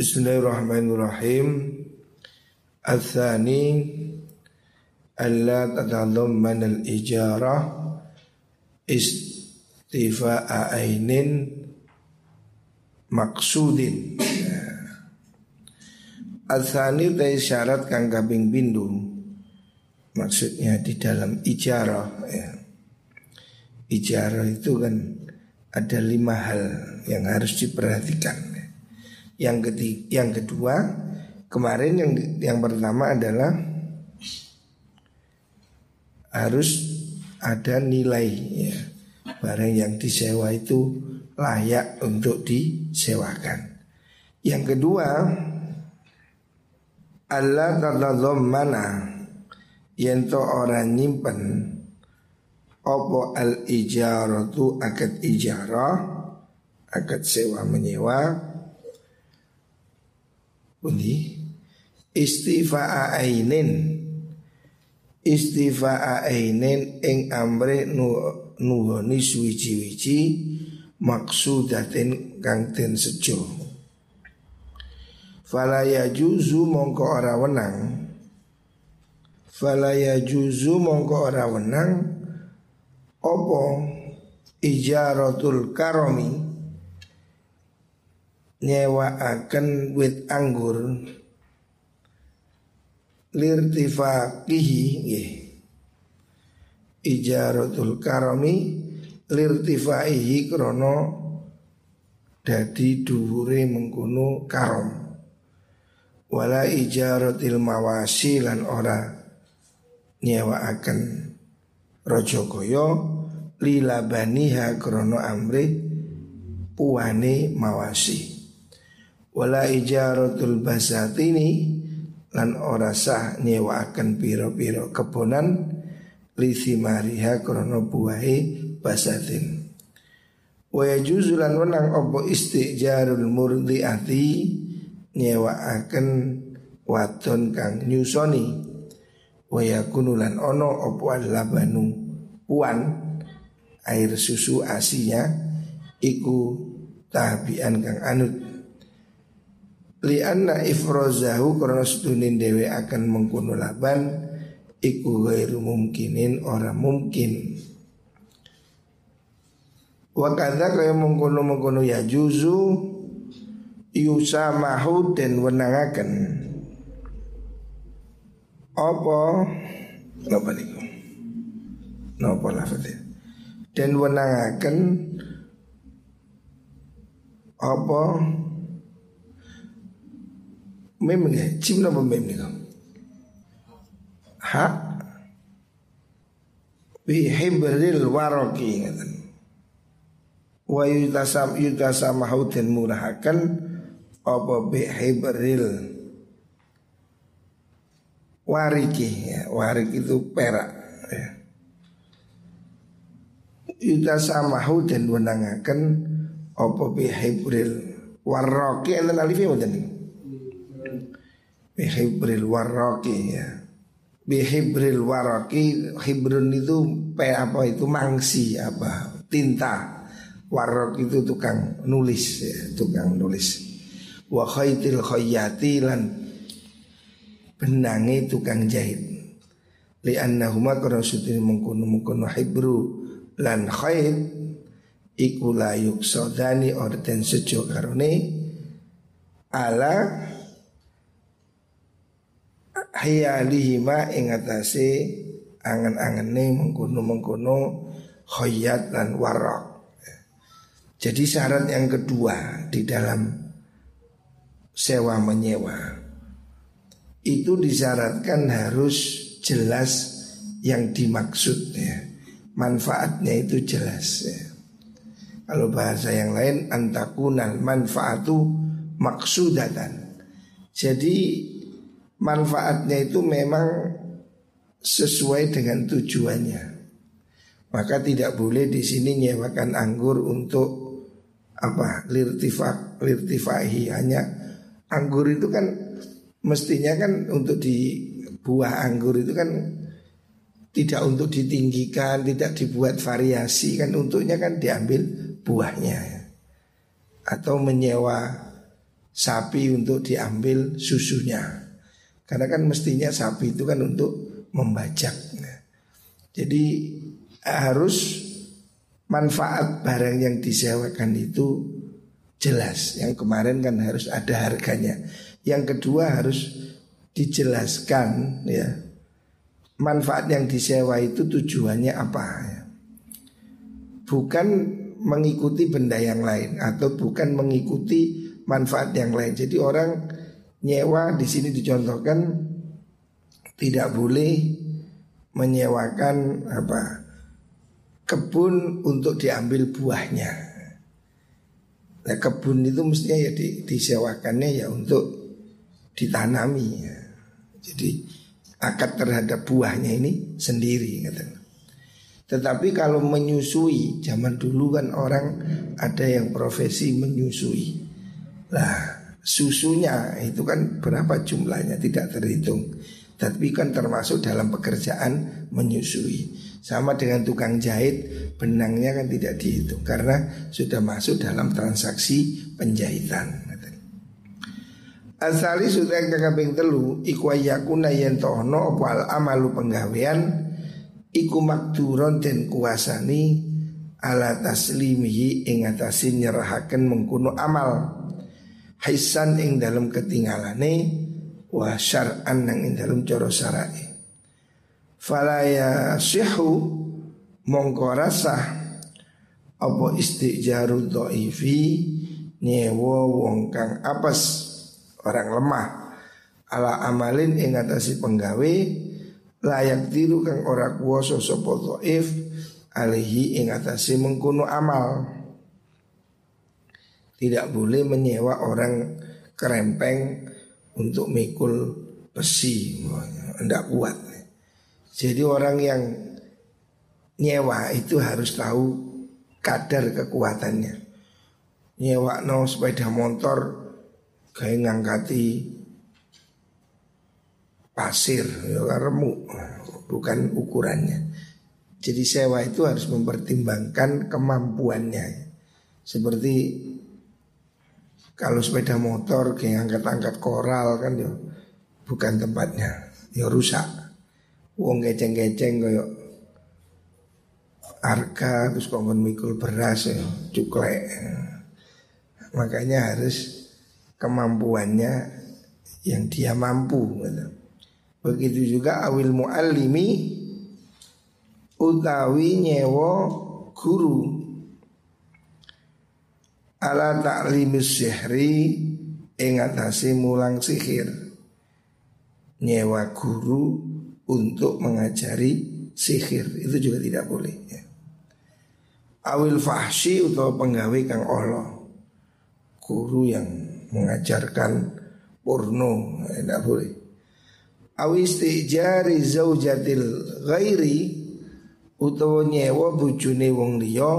Bismillahirrahmanirrahim. Al-thani alla tatadhamman al-ijarah istifa'a ainin maksudin. Al-thani dari syarat kang kaping bindu. Maksudnya di dalam ijarah ya. Ijarah itu kan ada lima hal yang harus diperhatikan. Yang ketiga, yang kedua kemarin yang yang pertama adalah harus ada nilai ya. Barang yang disewa itu layak untuk disewakan. Yang kedua Allah mana yento orang nyimpen opo al ijaratu akad ijarah akad sewa menyewa Undi istifa'a ainin. Istifa'a ainin ing amre nu nuhoni suwiji-wiji maksudatin kang den sejo. Fala juzu mongko ora wenang. Fala juzu mongko ora wenang. Opo ijaratul karomi nyewa akan wit anggur. Lirtifaqihi nggih. Ijaratul karami lirtifaihi krono dadi dhuwure mengkono karom. Wala ijaratil mawasi lan ora nyewa akan rojo koyo lilabaniha krono amri puane mawasi wala ijaratul basatini lan ora sah akan piro-piro kebonan lisi mariha krono buahe basatin. Wa yajuzu lan wenang opo istijarul murdiati akan waton kang nyusoni. Wa yakunu lan ono opo labanu puan air susu asinya iku tabian kang anut Lianna ifrozahu karena setunin dewe akan mengkuno laban Iku gairu mungkinin orang mungkin. Wakanda kaya mengkuno mengkuno ya juzu Yusamahu dan wenangakan Apa? Napa niku? Napa lafadnya Dan wenangakan Apa Mem nggih, cim napa mem niku? Ha bi hibril waraki ngaten. Wa yutasam yutasam dan murahakan apa bi hibril wariki ya, warik itu perak ya. Yutasamahu dan menangakan apa bi hibril waraki enten alifi mboten Bihibril waraki ya. Bihibril waraki Hibrun itu pe apa itu mangsi apa tinta. Warok itu tukang nulis ya Tukang nulis. Wa khaytil khayyati lan Benangi tukang jahit. Liannahuma karena sutin mengkuno mengkuno hibru Lan khayt Iku layuk sodani orden sejo karone Ala hayalihima ing atase angen-angene mengkono-mengkono khoyat dan warok. Jadi syarat yang kedua di dalam sewa menyewa itu disyaratkan harus jelas yang dimaksud ya. Manfaatnya itu jelas ya. Kalau bahasa yang lain antakunal manfaatu maksudatan. Jadi manfaatnya itu memang sesuai dengan tujuannya. Maka tidak boleh di sini nyewakan anggur untuk apa lirtifak lirtifahi hanya anggur itu kan mestinya kan untuk di buah anggur itu kan tidak untuk ditinggikan, tidak dibuat variasi kan untuknya kan diambil buahnya atau menyewa sapi untuk diambil susunya. Karena kan mestinya sapi itu kan untuk membajak. Nah, jadi harus manfaat barang yang disewakan itu jelas. Yang kemarin kan harus ada harganya. Yang kedua harus dijelaskan ya manfaat yang disewa itu tujuannya apa ya. Bukan mengikuti benda yang lain atau bukan mengikuti manfaat yang lain. Jadi orang nyewa di sini dicontohkan tidak boleh menyewakan apa kebun untuk diambil buahnya. Nah, kebun itu mestinya ya di, disewakannya ya untuk ditanami ya. Jadi akad terhadap buahnya ini sendiri kata. Tetapi kalau menyusui Zaman dulu kan orang Ada yang profesi menyusui Lah susunya itu kan Berapa jumlahnya tidak terhitung. Tapi kan termasuk dalam pekerjaan Menyusui. Sama dengan tukang jahit Benangnya kan tidak dihitung Karena sudah masuk dalam transaksi Penjahitan Asali sudah kakabing telu Iku ayakuna yentohno Opal amalu penggawean iku makduron den kuasani ala taslimihi ing atase nyerahaken mengkuno amal hisan ing dalam ketinggalane wa syar'an nang ing dalam cara syar'i fala ya sihu mongko rasah apa istijaru dhaifi nyewa wong kang apes orang lemah. Ala amalin ing atase penggawe layak tiru kang ora kuwasa sapa dhaif alihi ing atase mengkuno amal tidak boleh menyewa orang kerempeng untuk mikul besi tidak kuat jadi orang yang nyewa itu harus tahu kadar kekuatannya nyewa no sepeda motor kayak ngangkati pasir, ya, remuk, bukan ukurannya. Jadi sewa itu harus mempertimbangkan kemampuannya. Seperti kalau sepeda motor kayak angkat-angkat koral kan ya bukan tempatnya, ya rusak. Uang geceng-geceng kayak arka terus kongon mikul beras ya cuklek. Makanya harus kemampuannya yang dia mampu gitu. Begitu juga awil muallimi utawi nyewo guru ala ta'limis sihri ing atase mulang sihir. Nyewa guru untuk mengajari sihir itu juga tidak boleh ya. Awil fahsi atau penggawe kang Allah Guru yang mengajarkan porno tidak boleh awistijari zaujatil ghairi utawa nyewa bojone wong liya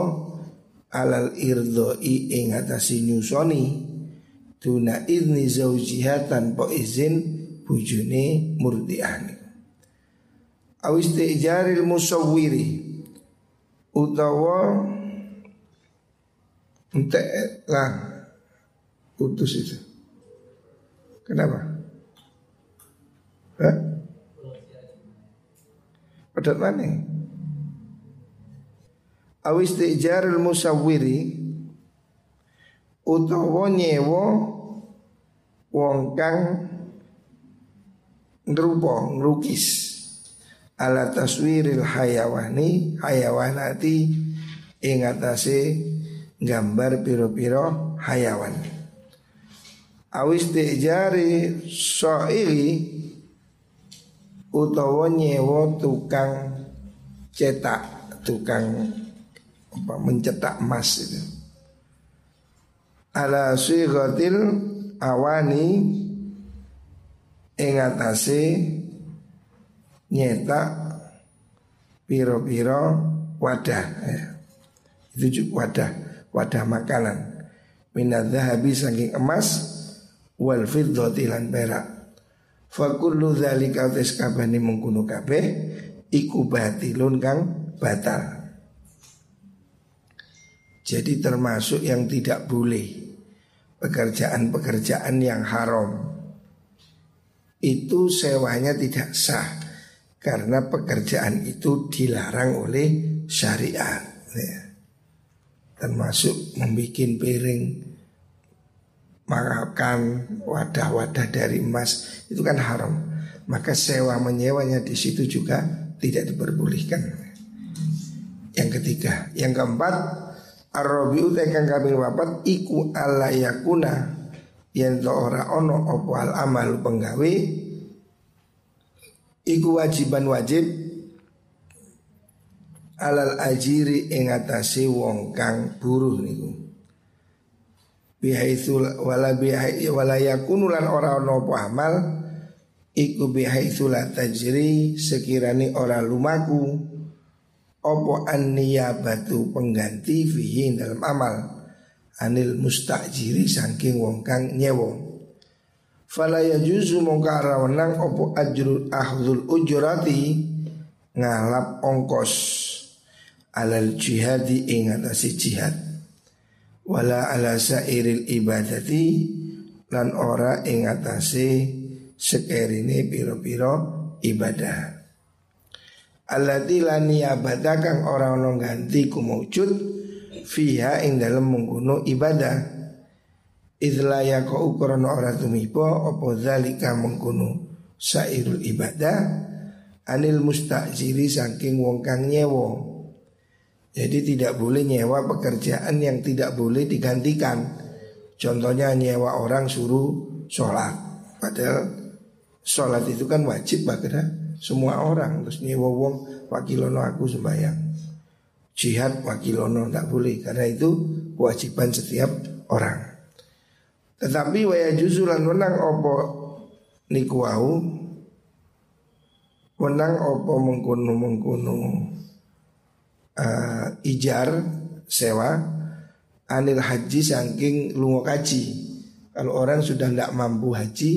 alal irdoi ing atase nyusoni tuna izni zaujiha tanpa izin bojone murdiani awistijaril musawwiri utawa entek lah utus itu kenapa Hah? Padat mana? Awis tijarul musawwiri utawa nyewa wong kang ngrupa ngrukis. Ala taswiril hayawani hayawanati ing atase gambar piro-piro hayawan. Awis tijari so'ili utawa nyewa tukang cetak, tukang apa mencetak emas itu. Ala sighatil awani ing atase nyetak piro-piro wadah ya. Itu juga wadah, wadah makanan. Minadzahabi saking emas wal fiddati lan perak. Fakullu dzalika tes kabani mengkuno kabeh iku batilun kang batal. Jadi termasuk yang tidak boleh. Pekerjaan-pekerjaan yang haram. Itu sewanya tidak sah. Karena pekerjaan itu dilarang oleh syariat. Ya. termasuk membuat piring makan wadah-wadah dari emas. Itu kan haram. Maka sewa menyewanya di situ juga tidak diperbolehkan. Yang ketiga. Yang keempat Arabi utekan kami wapat iku ala yakuna yen to ora ono opo al amal penggawe iku wajiban wajib alal ajiri ing atase wong kang buruh niku. Bihaitsul wala bihai wala yakunu lan ora ono opo amal iku bihaitsul tajri sekirani ora lumaku opo an batu pengganti fihi dalam amal? Anil mustajiri saking wong kang nyewa. Fala yajuzu mongka wenang opo ajrul ahzul ujurati ngalap ongkos alal jihadi ing atase jihad. Wala ala sairil ibadati lan ora ing atase sekerine piro-piro ibadah Allati lan niyabata kang ora ono ganti kumujud fiha ing dalam mengkuno ibadah. Idla yakau korona ora tumipo Opo zalika mengkuno sairul ibadah. Anil mustajiri saking wong kang nyewo Jadi tidak boleh nyewa pekerjaan yang tidak boleh digantikan. Contohnya nyewa orang suruh sholat. Padahal sholat itu kan wajib pada semua orang Terus nyewa wong wakilono aku sembahyang jihad wakilono tak boleh karena itu kewajiban setiap orang. Tetapi waya juzulan menang opo niku wau menang opo mengkuno mengkuno uh, ijar sewa anil haji saking lungo kaji. Kalau orang sudah tidak mampu haji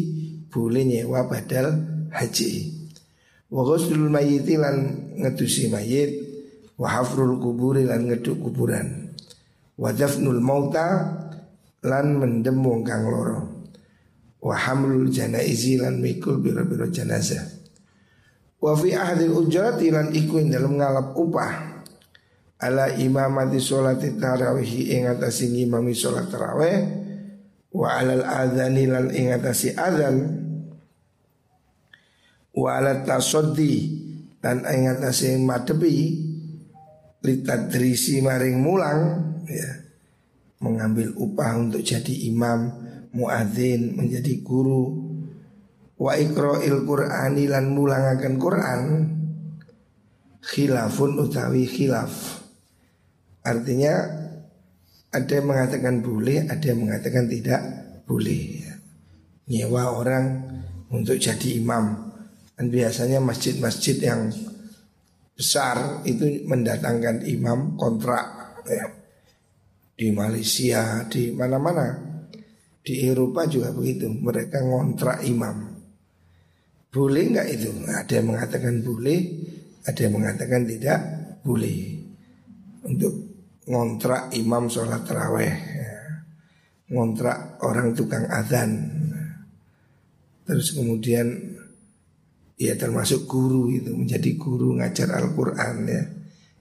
boleh nyewa badal haji. Wa ghuslul mayyiti lan ngedusi mayit. Wa hafrul kuburi lan ngeduk kuburan. Wa dafnul mauta lan mendem wong kang loro wa hamlul janaizi lan mikul biro-biro jenazah. Wa fi ahadil ujrati lan iku dalam ngalap upah. Ala imamati sholati tarawih ing atasi ngimami sholat tarawih. Wa alal adhani lan ing atasi adhan wa ala tasoddi. Dan ing atasi madebi litadrisi maring mulang ya mengambil upah untuk jadi imam muadzin menjadi guru. Wa ikra'il qur'ani lan mulangaken Quran khilafun utawi khilaf. Artinya ada yang mengatakan boleh ada yang mengatakan tidak boleh ya. nyewa orang untuk jadi imam dan biasanya masjid-masjid yang besar itu mendatangkan imam kontrak ya. di Malaysia di mana-mana. Di Eropa juga begitu mereka ngontrak imam. Boleh nggak itu? Ada yang mengatakan boleh ada yang mengatakan tidak boleh. Untuk ngontrak imam sholat terawih ya. ngontrak orang tukang adzan terus kemudian ya termasuk guru itu menjadi guru ngajar Al-Quran ya.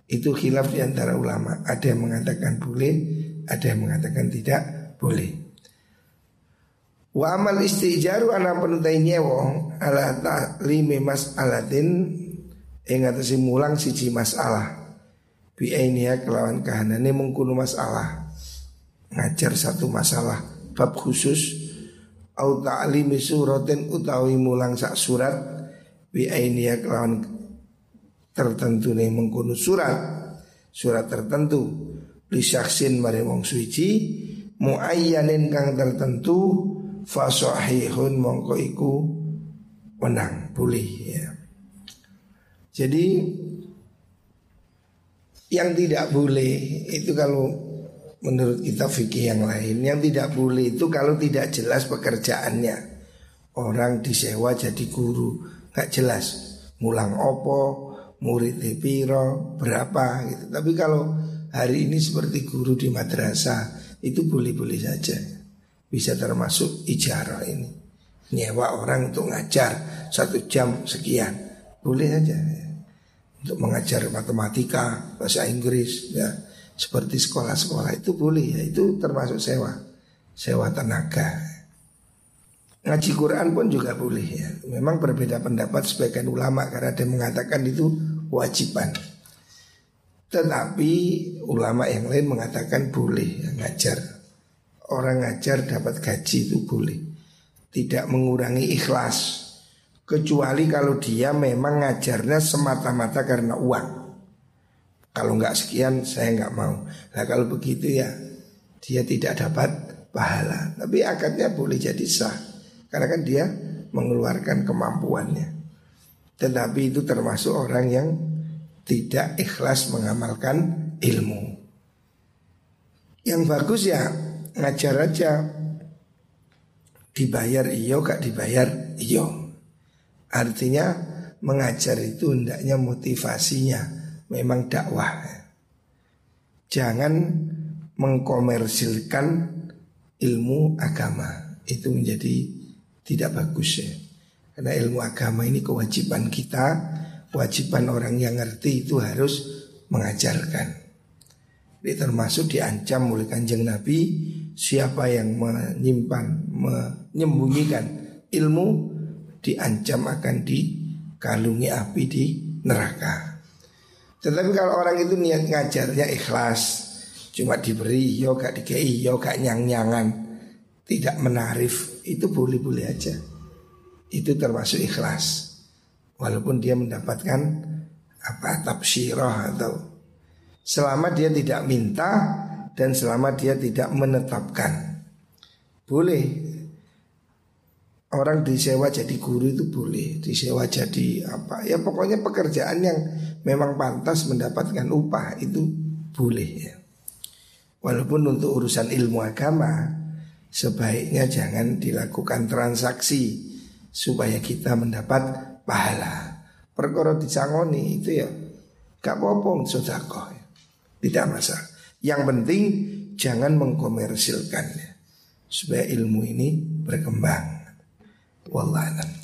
Itu khilaf di antara ulama. Ada yang mengatakan boleh ada yang mengatakan tidak boleh. Wa amal istijaru ana penutai nyewo ala ta'limi mas'alatin ing atase mulang siji masalah. Bi ainia kelawan kahanane mengkuno masalah. Ngajar satu masalah bab khusus au ta'limi suratin utawi mulang sak surat bi ainia kelawan tertentu nih mengkuno surat surat tertentu li syaksin mari wong suci muayyanin kang tertentu fasahihun mongko iku menang boleh ya. Jadi yang tidak boleh itu kalau menurut kita fikih yang lain yang tidak boleh itu kalau tidak jelas pekerjaannya orang disewa jadi guru nggak jelas mulang opo murid piro berapa gitu tapi kalau hari ini seperti guru di madrasah itu boleh-boleh saja bisa termasuk ijarah ini. Nyewa orang untuk ngajar satu jam sekian, boleh aja. Ya. Untuk mengajar matematika, bahasa Inggris, ya seperti sekolah-sekolah itu boleh ya. Itu termasuk sewa, sewa tenaga. Ngaji Quran pun juga boleh ya. Memang berbeda pendapat sebagian ulama karena ada yang mengatakan itu wajiban. Tetapi ulama yang lain mengatakan boleh ya, ngajar. Orang ngajar dapat gaji itu boleh. Tidak mengurangi ikhlas. Kecuali kalau dia memang ngajarnya semata-mata karena uang. Kalau nggak sekian saya nggak mau. Nah kalau begitu ya dia tidak dapat pahala. Tapi akadnya boleh jadi sah. Karena kan dia mengeluarkan kemampuannya. Tetapi itu termasuk orang yang tidak ikhlas mengamalkan ilmu. Yang bagus ya ngajar aja dibayar iyo gak dibayar iyo. Artinya mengajar itu hendaknya motivasinya memang dakwah. Jangan mengkomersilkan ilmu agama itu menjadi tidak bagus ya. Karena ilmu agama ini kewajiban kita kewajiban orang yang ngerti itu harus mengajarkan. Ini termasuk diancam oleh kanjeng Nabi siapa yang menyimpan, menyembunyikan ilmu diancam akan dikalungi api di neraka. Tetapi kalau orang itu niat ngajarnya ikhlas, cuma diberi yo gak dikei yo gak nyang-nyangan, tidak menarif, itu boleh-boleh aja. Itu termasuk ikhlas walaupun dia mendapatkan apa tafsirah atau selama dia tidak minta dan selama dia tidak menetapkan. Boleh orang disewa jadi guru itu boleh, disewa jadi apa? Ya pokoknya pekerjaan yang memang pantas mendapatkan upah itu boleh ya. Walaupun untuk urusan ilmu agama sebaiknya jangan dilakukan transaksi supaya kita mendapat pahala. Perkara disangoni itu ya gak apa-apa sedekah. Ya. Tidak masalah. Yang penting jangan mengkomersilkannya supaya ilmu ini berkembang. Wallahualam.